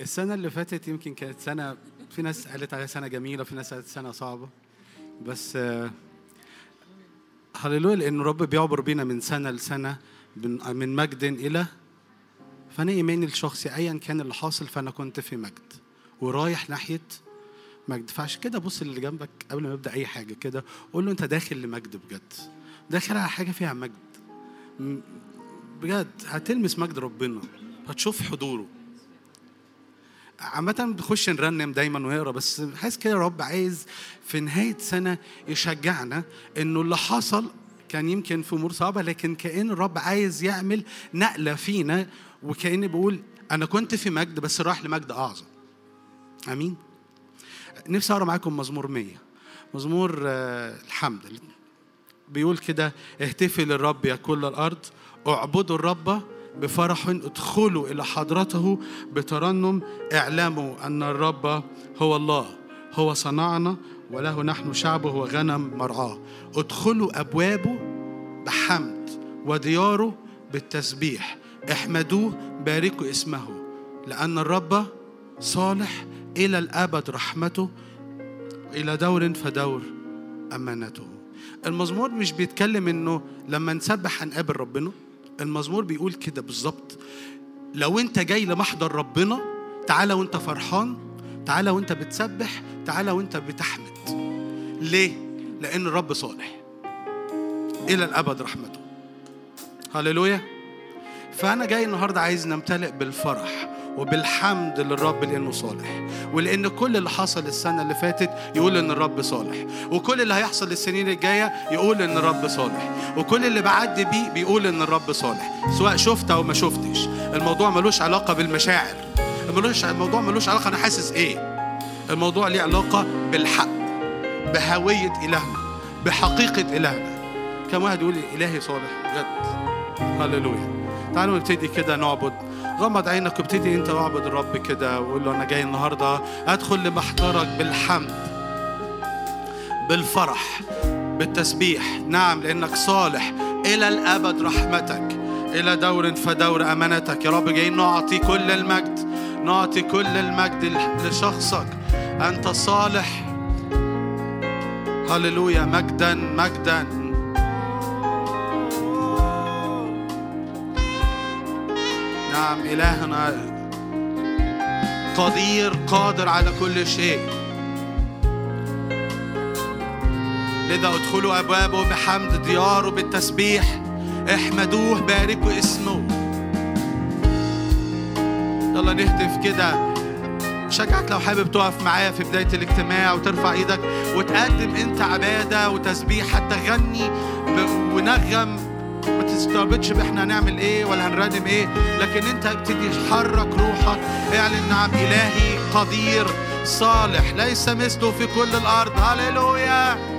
السنة اللي فاتت يمكن كانت سنة في ناس قالت عليها سنة جميلة في ناس قالت سنة صعبة. بس آه، هللويا لأن الرب بيعبر بينا من سنة لسنة من من مجد إلى فأنا إيماني الشخصي أيا كان اللي حاصل فأنا كنت في مجد ورايح ناحية مجد. فعشان كده بص اللي جنبك قبل ما يبدأ أي حاجة كده قول له أنت داخل لمجد بجد. داخل على حاجة فيها مجد. بجد هتلمس مجد ربنا هتشوف حضوره. عامة بنخش نرنم دايما ونقرأ بس حاسس كده رب عايز في نهاية سنة يشجعنا إنه اللي حصل كان يمكن في أمور صعبة لكن كأن الرب عايز يعمل نقلة فينا وكأن بيقول أنا كنت في مجد بس راح لمجد أعظم. آمين؟ نفسي أقرأ معاكم مزمور 100 مزمور آه، الحمد بيقول كده اهتفي للرب يا كل الأرض اعبدوا الرب بفرح ادخلوا إلى حضرته بترنم اعلموا أن الرب هو الله هو صنعنا وله نحن شعبه وغنم مرعاه. ادخلوا أبوابه بحمد ودياره بالتسبيح. احمدوه باركوا اسمه لأن الرب صالح إلى الأبد رحمته إلى دور فدور أمانته. المزمور مش بيتكلم إنه لما نسبح هنقابل ربنا؟ المزمور بيقول كده بالظبط. لو انت جاي لمحضر ربنا تعالى وانت فرحان تعالى وانت بتسبح تعالى وانت بتحمد. ليه؟ لأن الرب صالح. إلى الأبد رحمته. هللويا. فأنا جاي النهارده عايز نمتلئ بالفرح. وبالحمد للرب لأنه صالح. ولأن كل اللي حصل السنة اللي فاتت يقول إن الرب صالح. وكل اللي هيحصل السنين الجاية يقول إن الرب صالح. وكل اللي بعدي بيه بيقول إن الرب صالح. سواء شفت أو ما شفتش. الموضوع ملوش علاقة بالمشاعر. ملوش الموضوع ملوش علاقة أنا حاسس إيه. الموضوع ليه علاقة بالحق. بهوية إلهنا. بحقيقة إلهنا. كم واحد يقول إلهي صالح؟ بجد. هللويا. تعالوا نبتدي كده نعبد غمض عينك وابتدي انت واعبد الرب كده وقول له أنا جاي النهارده ادخل لمحضرك بالحمد بالفرح بالتسبيح. نعم لانك صالح إلى الابد رحمتك إلى دور فدور امانتك. يا رب جايين نعطي كل المجد نعطي كل المجد لشخصك. انت صالح. هللويا. مجدا مجدا. نعم إلهنا. قدير قادر على كل شيء. لذا ادخلوا أبوابه بحمد دياره بالتسبيح. احمدوه باركوا اسمه. يلا نهتف كده. شجعك لو حابب تقف معايا في بداية الاجتماع وترفع إيدك وتقدم انت عبادة وتسبيح حتى غني ونغم. ما تستربطش باحنا هنعمل إيه ولا هنرنم إيه. لكن انت ابتدي حرك روحك. اعلن نعم إلهي قدير صالح ليس مثله في كل الأرض. هللويا.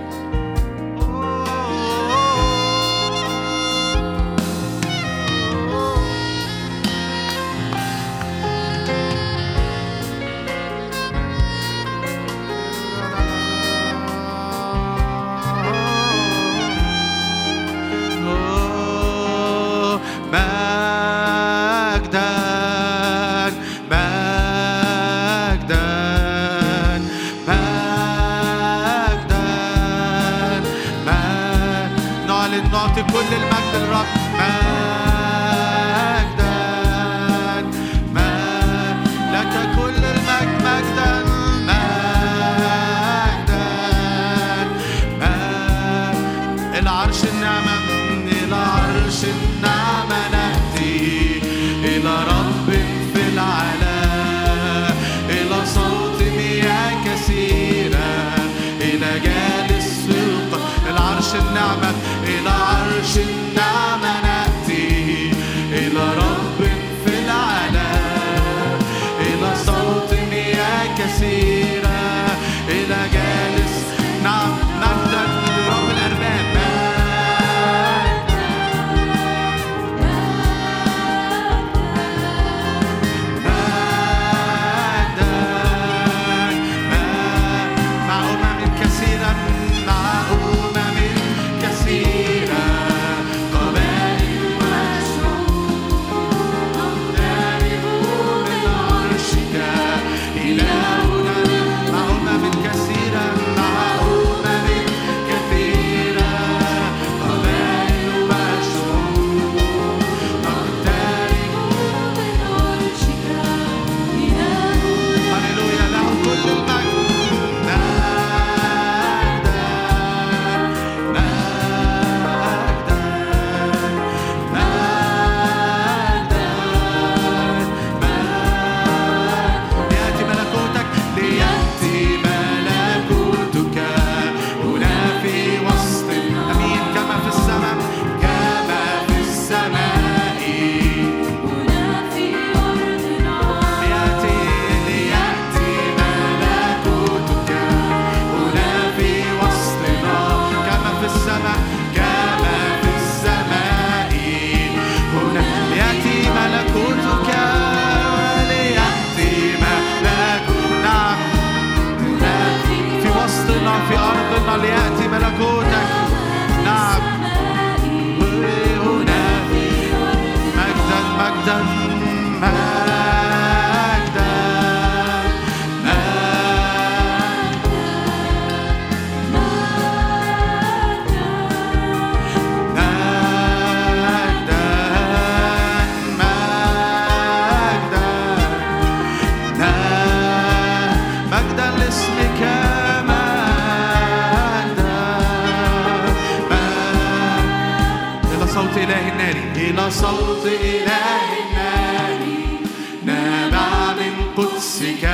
قدسك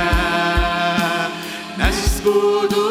نسجد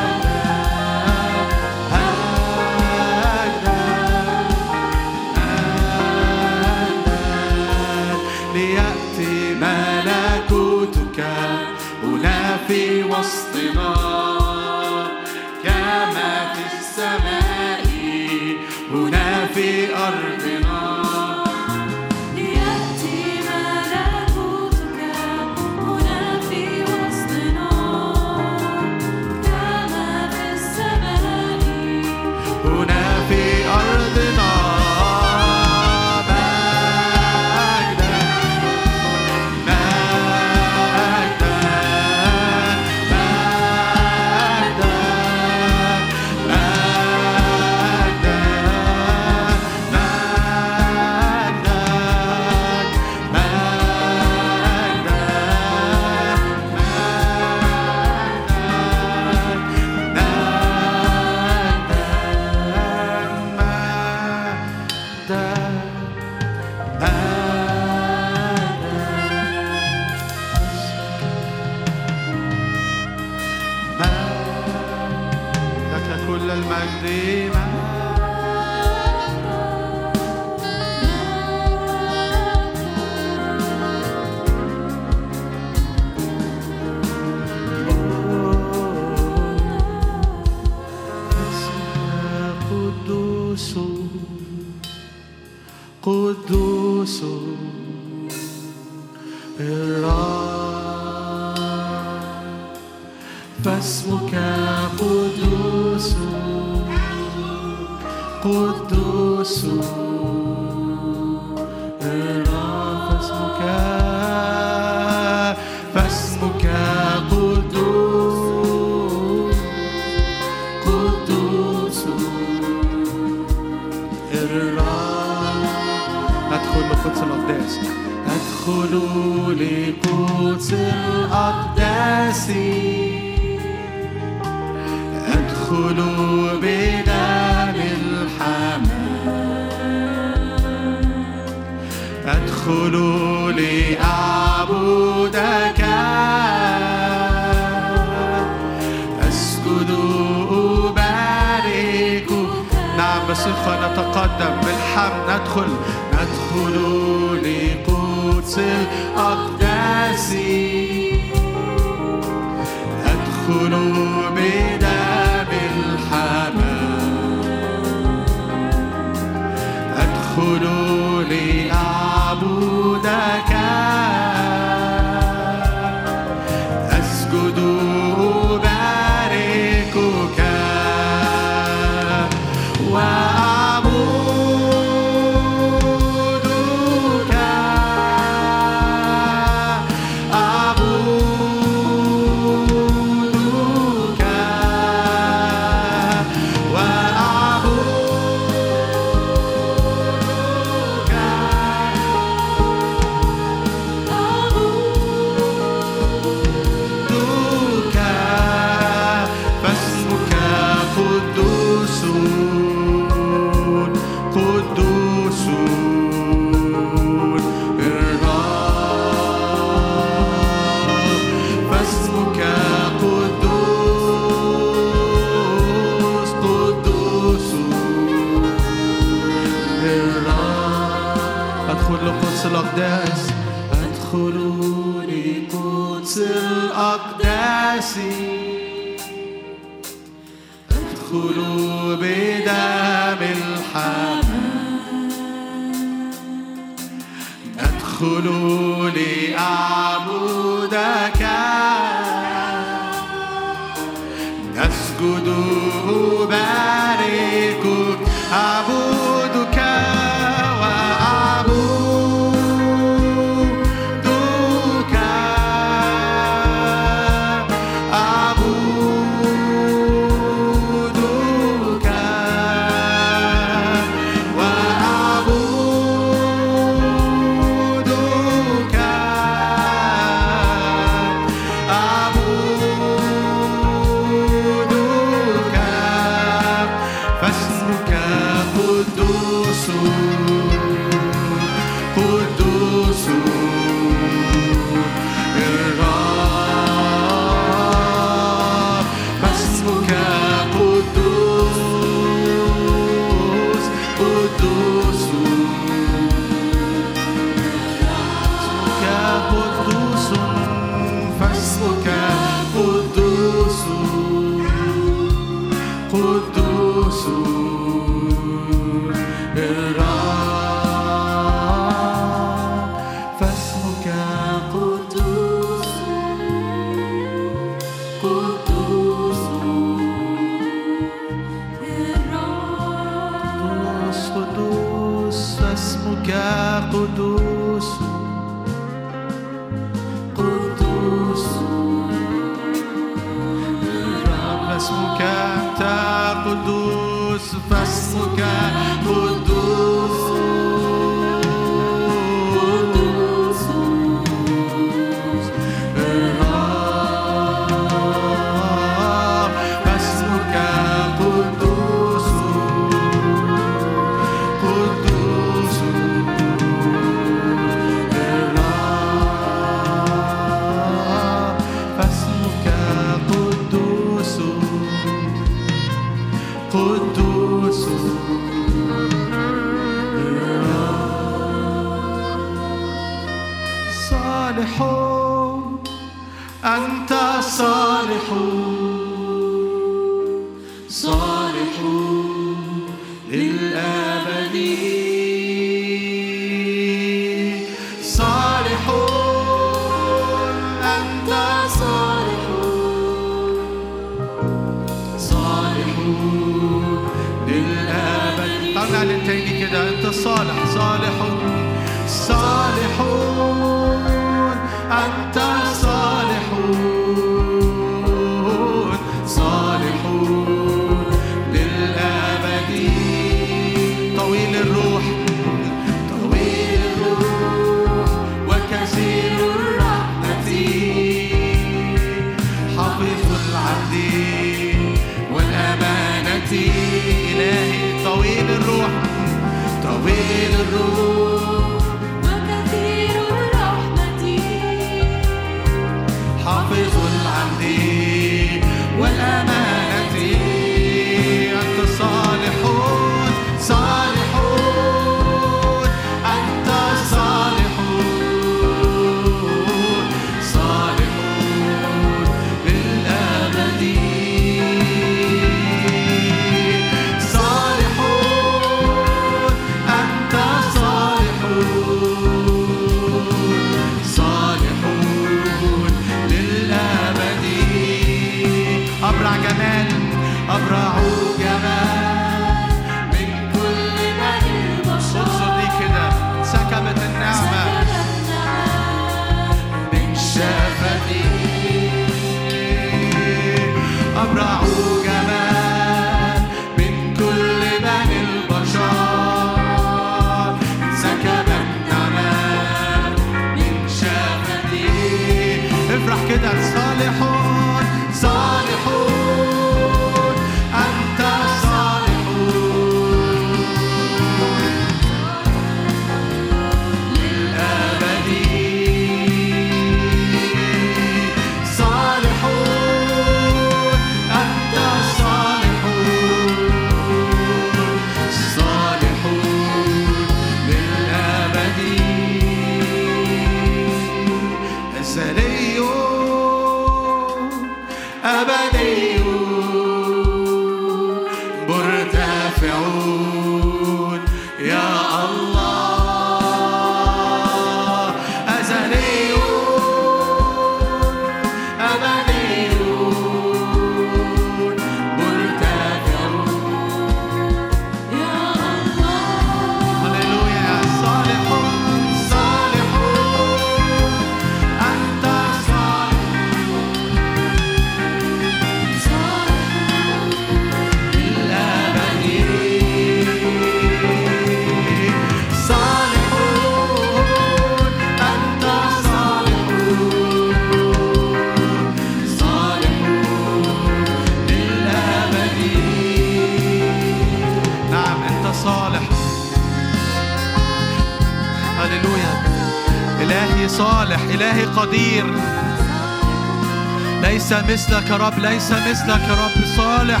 مثلك يا رب ليس مثلك يا رب. صالح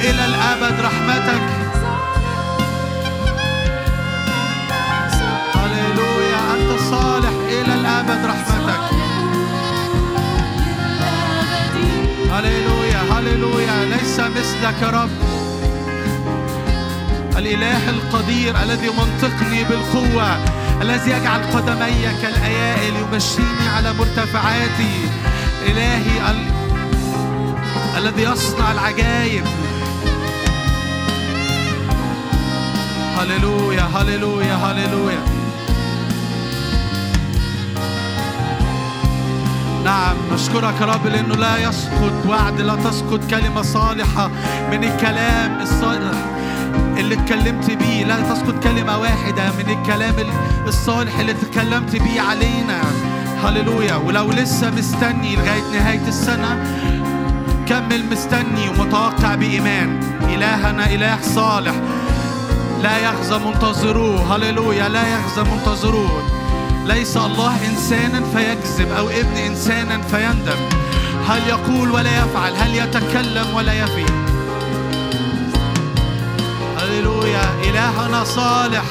إلى الأبد رحمتك. هللويا أنت صالح إلى الأبد رحمتك. هللويا هللويا ليس مثلك يا رب. الإله القدير الذي يمنطقني بالقوة الذي يجعل قدمي كالأيائل يمشيني على مرتفعاتي. إلهي. الذي يصنع العجائب هللويا هللويا هللويا. نعم نشكرك يا رب لأنه لا يسقط وعد لا تسقط كلمة صالحة من الكلام الصالح اللي اتكلمت بيه. لا تسقط كلمة واحدة من الكلام الصالح اللي اتكلمت بيه علينا. هللويا. ولو لسه مستني لغاية نهاية السنة كمل مستني ومتوقع بإيمان. إلهنا إله صالح. لا يخزى منتظروه هللويا. لا يخزى منتظروه ليس الله إنسانا فيكذب أو ابن إنسانا فيندم. هل يقول ولا يفعل؟ هل يتكلم ولا يفي هللويا. إلهنا صالح.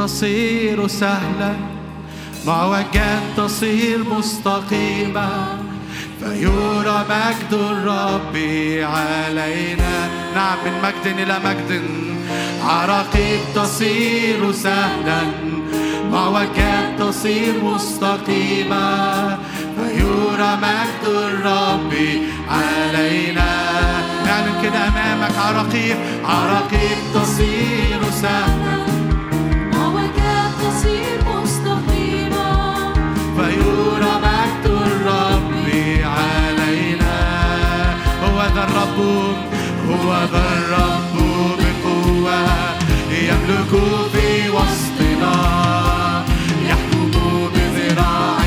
تصير سهلا معوجات تصير مستقيمة فيرى مجد الرب علينا. نعم من مجد إلى مجد. عراقيب تصير سهلا معوجات تصير مستقيمة فيرى مجد الرب علينا. اعلن كده أمامك عراقيب عراقيب تصير سهلا. الرب هو ذا الرب بقوة يملك في وسطنا يحكم بذراع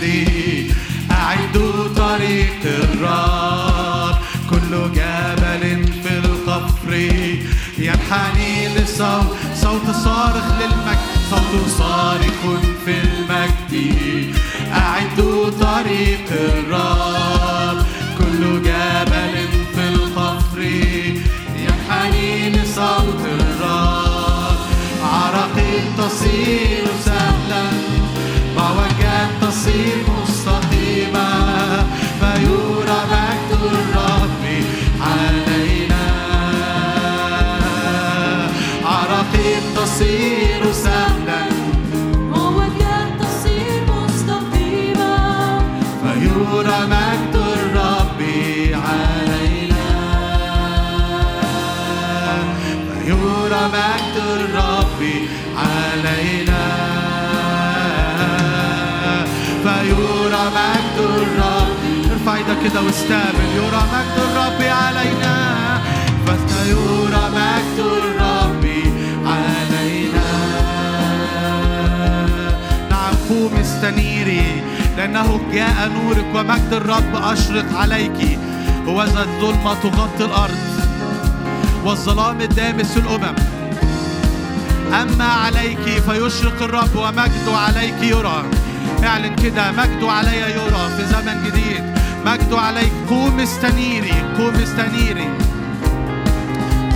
المجد أعدوا طريق الرب كل جبل في القفر ينحني للصوت صوت صارخ للمجد. صوت صارخ في المجد. كده واستقبل يرى مجد الرب علينا. فسيرى مجد الرب علينا. نعم قوم استنيري لأنه جاء نورك ومجد الرب أشرق عليك. وذا الظلمة تغطي الأرض. والظلام الدامس الأمم. أما عليك فيشرق الرب ومجده عليك يرى. اعلن كده مجده علي يرى في زمن جديد. مجده عليك. قوم استنيري قوم استنيري.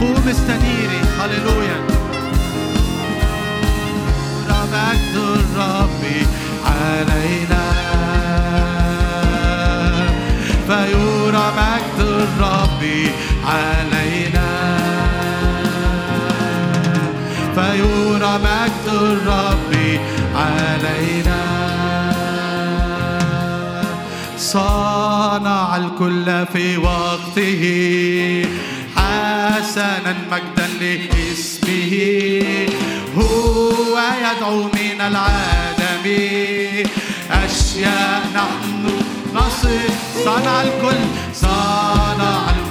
قوم استنيري. هللويا. مجد الرب علينا. فيرى مجد الرب علينا. فيرى مجد الرب علينا. صانع الكل في وقته حسنا مجدا لاسمه هو يدعو من العدم. أشياء نحن نصف صنع الكل صنع الكل.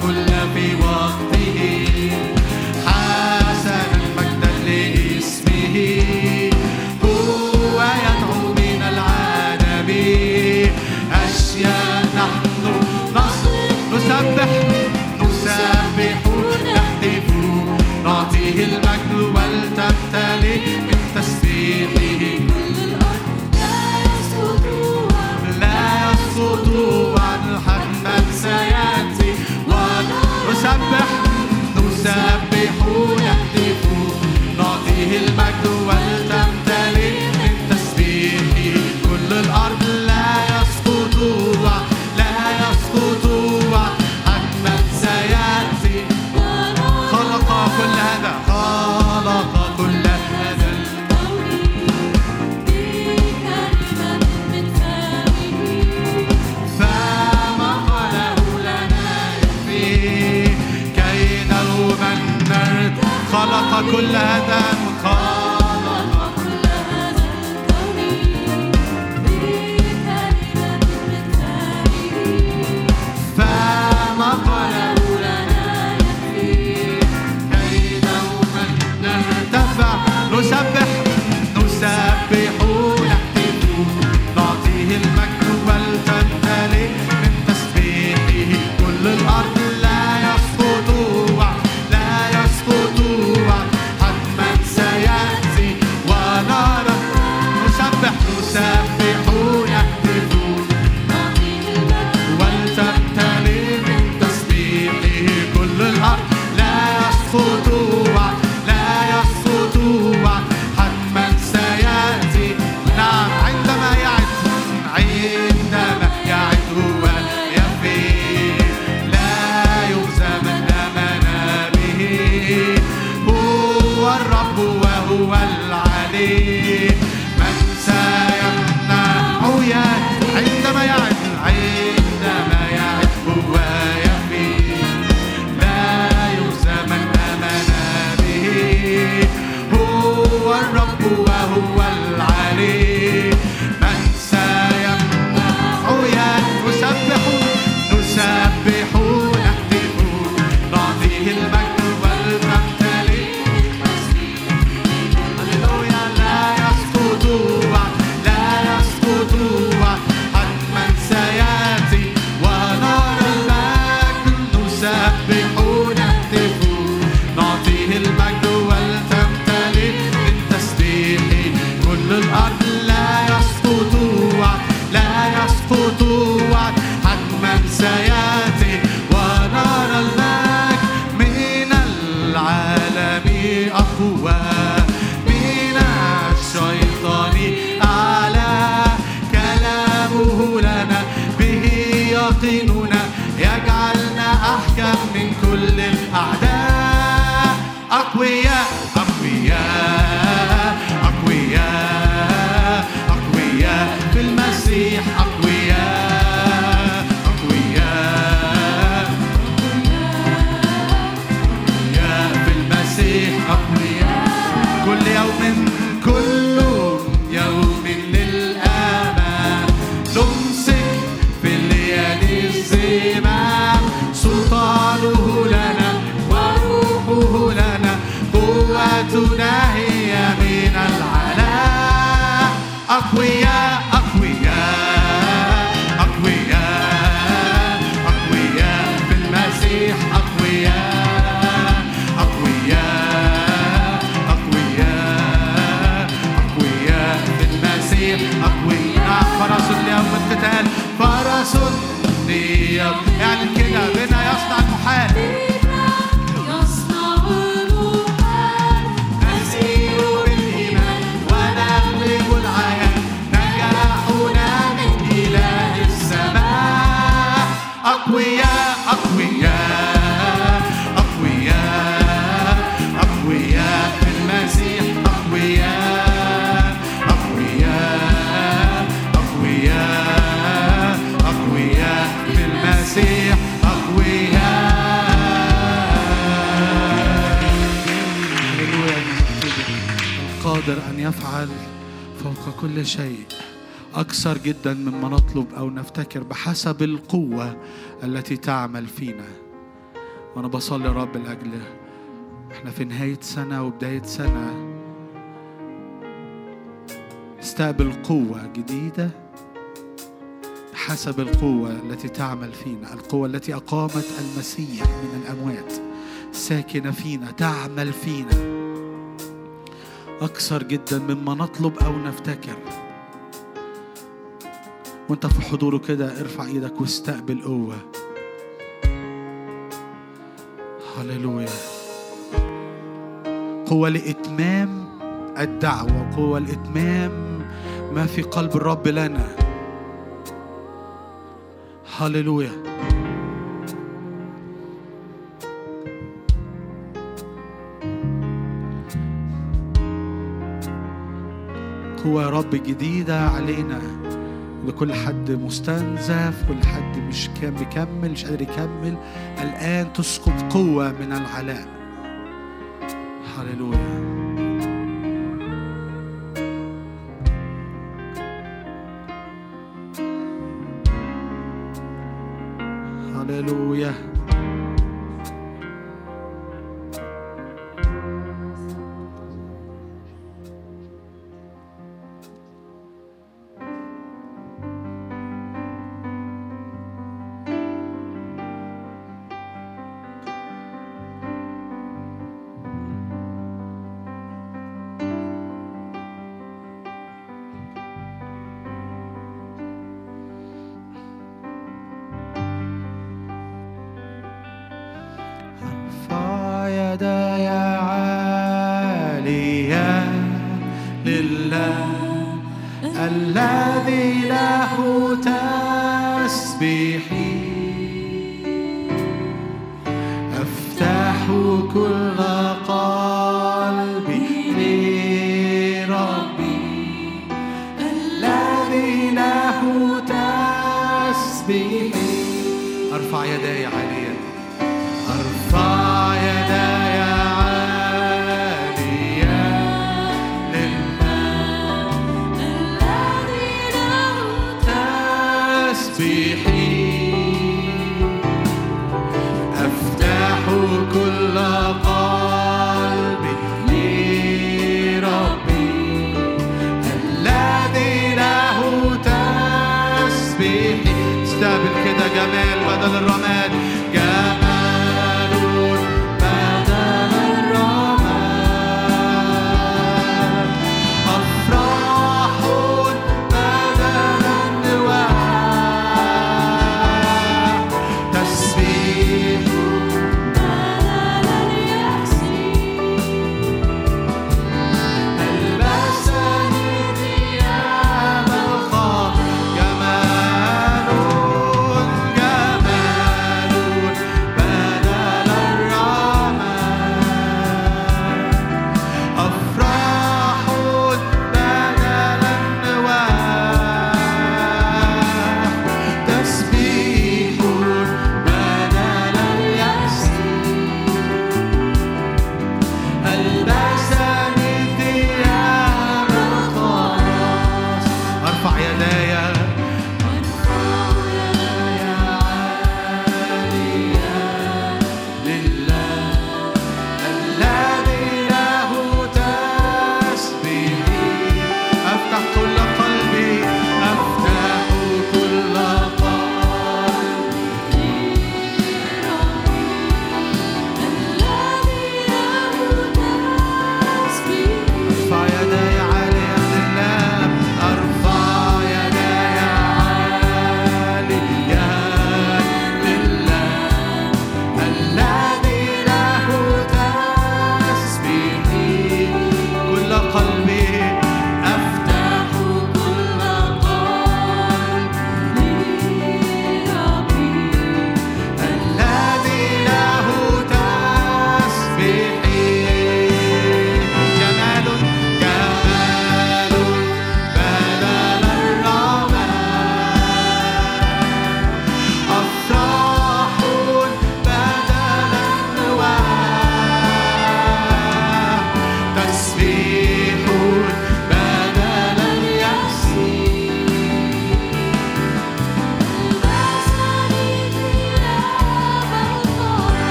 saya أن يفعل فوق كل شيء. أكثر جدا مما نطلب أو نفتكر بحسب القوة التي تعمل فينا. وأنا بصلي رب لأجل إحنا في نهاية سنة وبداية سنة. استقبل قوة جديدة حسب القوة التي تعمل فينا. القوة التي أقامت المسيح من الأموات. ساكنة فينا تعمل فينا. أكثر جدا مما نطلب أو نفتكر. وأنت في حضوره كده ارفع إيدك واستقبل قوة. هللويا. قوة لإتمام الدعوة قوة لإتمام ما في قلب الرب لنا. هللويا. قوة يا رب جديدة علينا. لكل حد مستنزف كل حد مش كان بيكمل مش قادر يكمل. الآن تسقط قوة من العلاء هللويا. هللويا.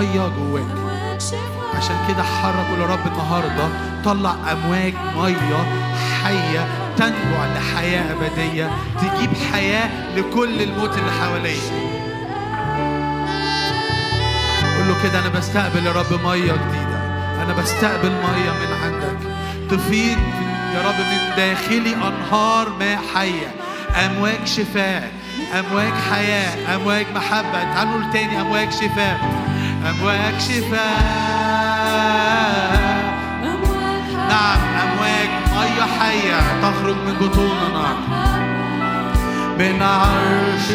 المية جواك. عشان كده حرك يا رب النهارده. طلع أمواج مية حية تنبع لحياة أبدية. تجيب حياة لكل الموت اللي حواليا قول له كده أنا بستقبل يا رب مية جديدة. أنا بستقبل مية من عندك. تفيض يا رب من داخلي أنهار ماء حية. أمواج شفاء أمواج حياة أمواج محبة. تعالوا تاني أمواج شفاء. شفاء أمواج حياة نعم أمواج. ميه حية تخرج من بطوننا. من عرش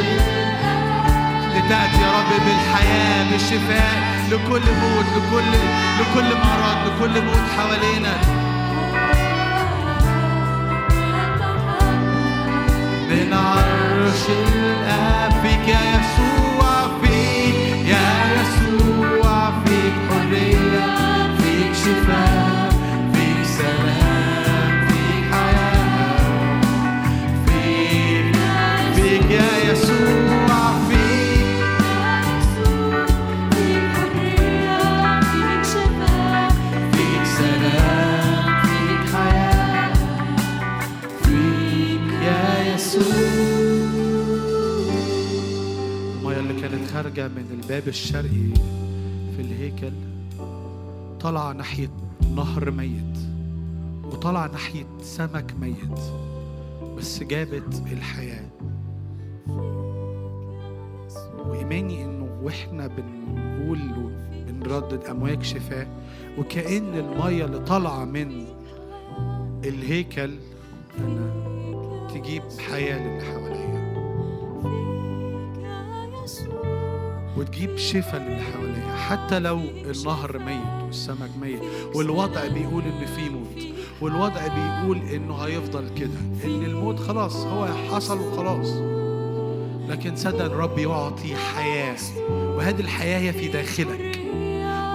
لتأتي يا رب بالحياة بالشفاء لكل موت لكل لكل مرض لكل موت حوالينا. من عرش الآب خارجة من الباب الشرقي في الهيكل طالعة ناحية نهر ميت وطالعة ناحية سمك ميت بس جابت الحياة. وإيماني إنه وإحنا بنقول بنردد أمواج شفاء وكأن المية اللي طالعة من الهيكل تجيب حياة للي حواليا. وتجيب شفاء للي حواليا حتى لو النهر ميت والسمك ميت والوضع بيقول إن في موت والوضع بيقول إنه هيفضل كده إن الموت خلاص هو حصل وخلاص. لكن صدق الرب يعطي حياة وهذه الحياة هي في داخلك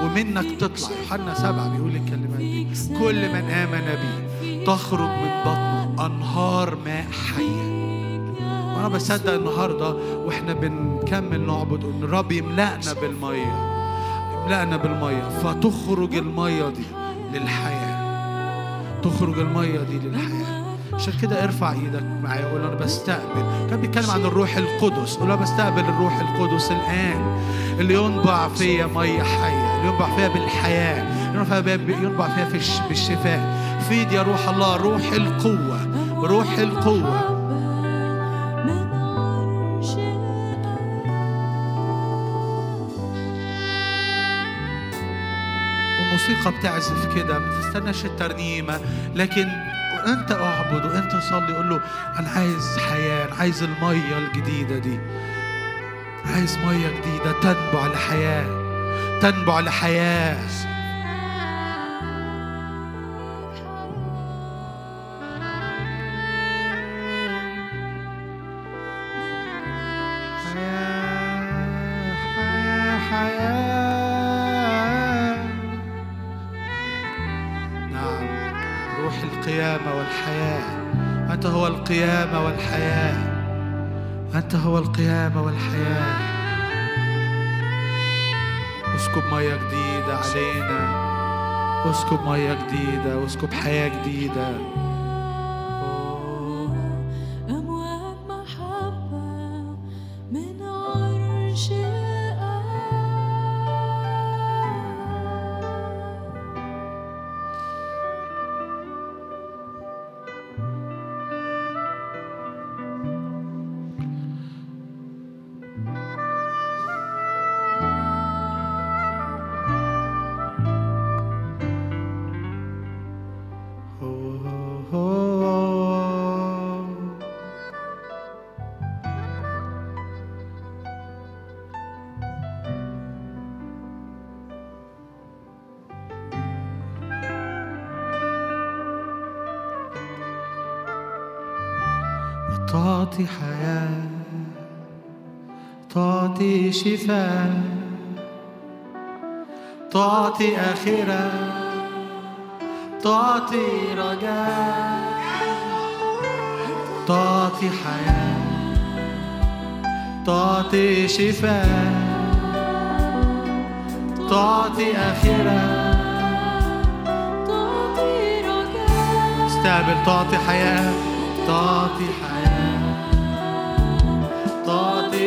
ومنك تطلع. يوحنا سبعة بيقول الكلمات دي كل من آمن بي تخرج من بطنه أنهار ماء حية. وأنا بصدق النهاردة وإحنا بنكمل نعبد. إن الرب يملأنا بالمية. يملأنا بالمية. فتخرج المية دي للحياة. تخرج المية دي للحياة. عشان كده ارفع إيدك معايا. وقول أنا بستقبل. كان بيتكلم عن الروح القدس. قول أنا بستقبل الروح القدس الآن. اللي ينبع فيا مية حية. اللي ينبع فيها بالحياة. ينبع فيها بالشفاء. فيد يا روح الله. روح القوة. روح القوة. والموسيقى بتعزف كده ما تستناش الترنيمة لكن أنت أعبد وأنت صلي قول له أنا عايز حياة أنا عايز المية الجديدة دي. عايز مية جديدة تنبع لحياة تنبع لحياة. القيامة والحياة. أنت هو القيامة والحياة. أسكب مية جديدة علينا. أسكب مية جديدة. واسكب حياة جديدة. تعطي حياة تعطي شفاء تعطي آخرة تعطي رجاء تعطي حياة تعطي شفاء تعطي آخرة. تعطي رجاء. استقبل تعطي حياة تعطي حياة.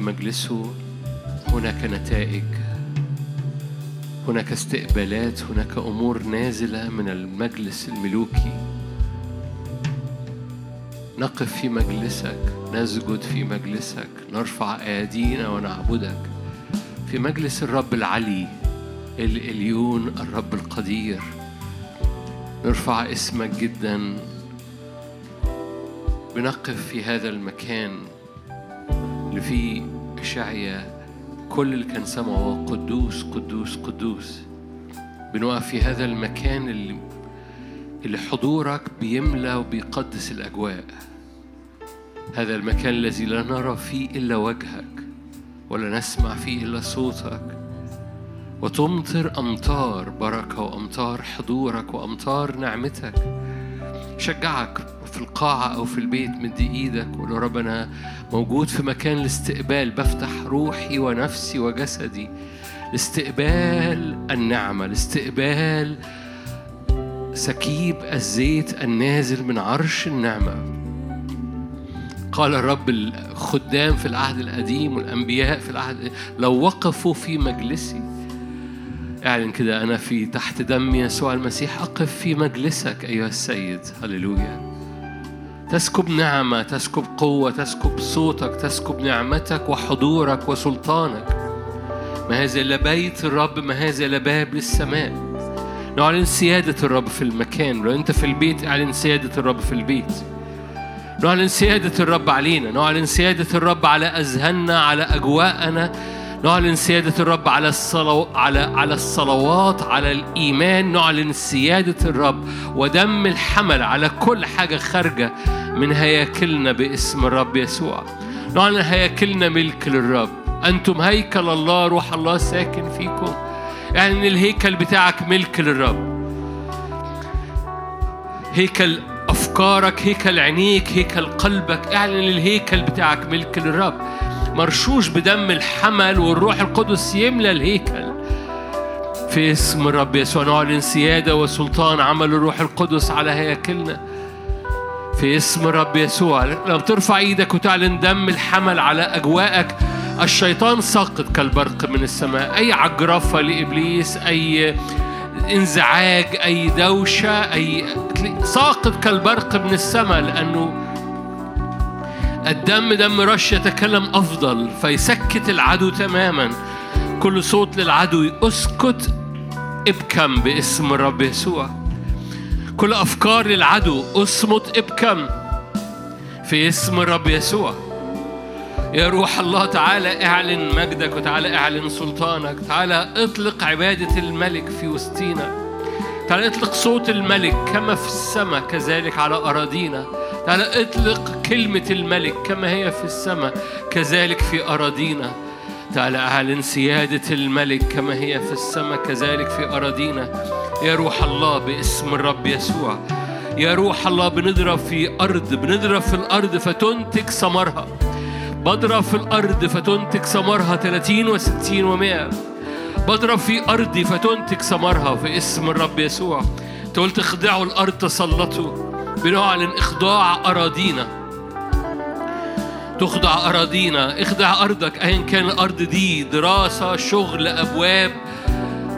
مجلسه. هناك نتائج. هناك استقبالات. هناك أمور نازلة من المجلس الملوكي. نقف في مجلسك. نسجد في مجلسك. نرفع ايدينا ونعبدك. في مجلس الرب العلي. الاليون الرب القدير. نرفع اسمك جدا. بنقف في هذا المكان. اللي فيه إشعيا كل اللي كان سمعه قدوس قدوس قدوس. بنقف في هذا المكان اللي اللي حضورك بيملى وبيقدس الأجواء. هذا المكان الذي لا نرى فيه إلا وجهك ولا نسمع فيه إلا صوتك. وتمطر أمطار بركة وأمطار حضورك وأمطار نعمتك. شجعك في القاعة أو في البيت مد إيدك وقول رب أنا موجود في مكان الاستقبال بفتح روحي ونفسي وجسدي. لاستقبال النعمة لاستقبال سكيب الزيت النازل من عرش النعمة. قال الرب الخدام في العهد القديم والأنبياء في العهد لو وقفوا في مجلسي. اعلن كده أنا في تحت دم يسوع المسيح أقف في مجلسك أيها السيد. هللويا. تسكب نعمة تسكب قوة تسكب صوتك تسكب نعمتك وحضورك وسلطانك. ما هذا إلا بيت الرب ما هذا إلا باب للسماء. نعلن سيادة الرب في المكان. لو أنت في البيت أعلن سيادة الرب في البيت. نعلن سيادة الرب علينا. نعلن سيادة الرب على أذهاننا على أجواءنا. نعلن سيادة الرب على الصلو... على على الصلوات على الإيمان. نعلن سيادة الرب ودم الحمل على كل حاجة خارجة. من هياكلنا باسم الرب يسوع. نعلن هياكلنا ملك للرب. أنتم هيكل الله روح الله ساكن فيكم. يعني إن الهيكل بتاعك ملك للرب. هيكل أفكارك هيكل عينيك هيكل قلبك. اعلن الهيكل بتاعك ملك للرب. مرشوش بدم الحمل والروح القدس يملى الهيكل. في اسم الرب يسوع نعلن سيادة وسلطان عمل الروح القدس على هياكلنا. في اسم الرب يسوع. لما ترفع إيدك وتعلن دم الحمل على اجواءك الشيطان ساقط كالبرق من السماء. اي عجرفة لإبليس اي انزعاج اي دوشة اي ساقط كالبرق من السماء لأنه الدم دم رش يتكلم أفضل فيسكت العدو تماما. كل صوت للعدو اسكت ابكم باسم الرب يسوع. كل أفكار للعدو أصمت ابكم في اسم الرب يسوع. يا روح الله تعالى اعلن مجدك وتعالى اعلن سلطانك تعالى اطلق عبادة الملك في وسطينا. تعالى اطلق صوت الملك كما في السماء كذلك على أراضينا. تعالى اطلق كلمة الملك كما هي في السماء كذلك في أراضينا. تعالى اعلن سيادة الملك كما هي في السماء كذلك في أراضينا. يا روح الله باسم الرب يسوع. يا روح الله بنضرب في أرض بنضرب في الأرض فتنتج ثمرها. بضرب في الأرض فتنتج ثمرها 30 و60 و100 بضرب في أرضي فتنتج ثمرها في اسم الرب يسوع. أنت قلت اخضعوا الأرض تسلطوا. بنعلن إخضاع أراضينا. تخضع أراضينا اخضع أرضك أيا كان الأرض دي دراسة شغل أبواب.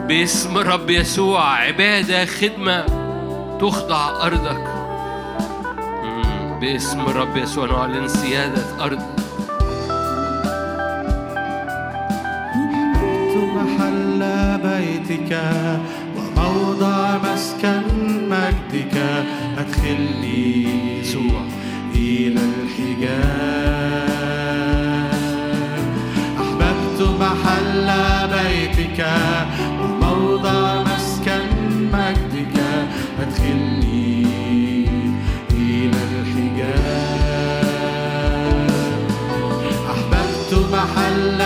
باسم الرب يسوع عبادة خدمة تخضع أرضك. باسم الرب يسوع نعلن سيادة أرض. محل بيتك وموضع مسكن مجدك. أدخلني يسوع. إلى الحجاب. أحببت محل بيتك وموضع مسكن مجدك. أدخلني إلى الحجاب. أحببت محل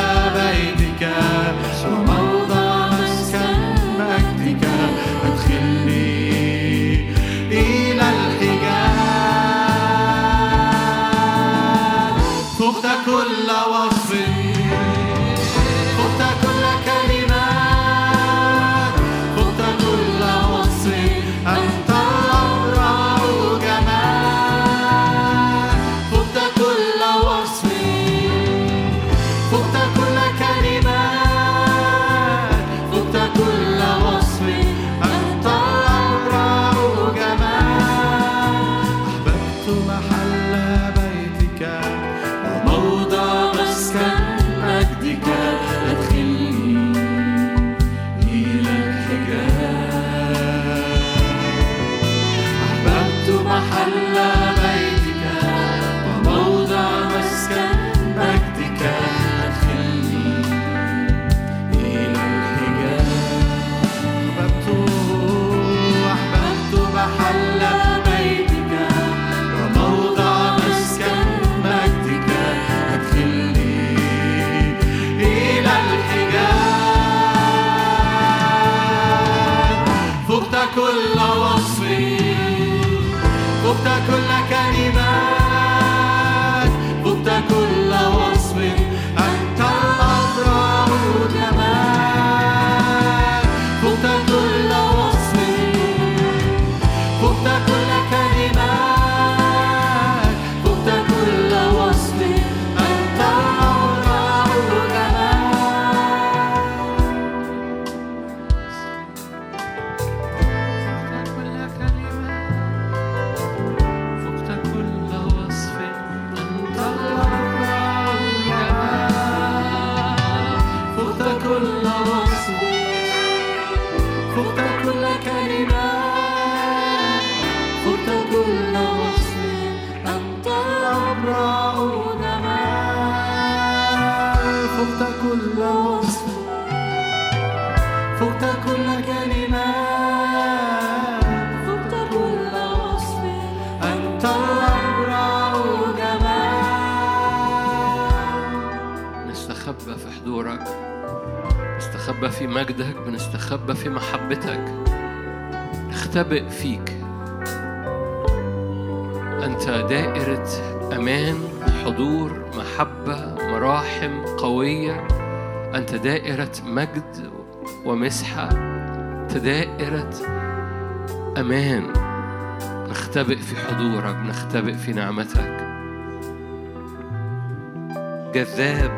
بنستخبى في محبتك نختبئ فيك. أنت دائرة أمان حضور محبة مراحم قوية. أنت دائرة مجد ومسحة. أنت دائرة أمان. نختبئ في حضورك نختبئ في نعمتك. جذاب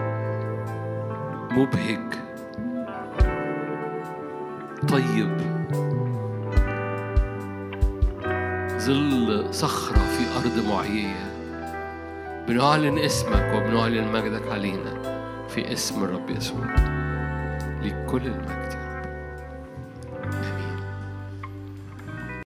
مبهج. طيب. ظل صخرة في أرض معيية بنعلن اسمك وبنعلن مجدك علينا. في اسم الرب يسوع. لكل المجد.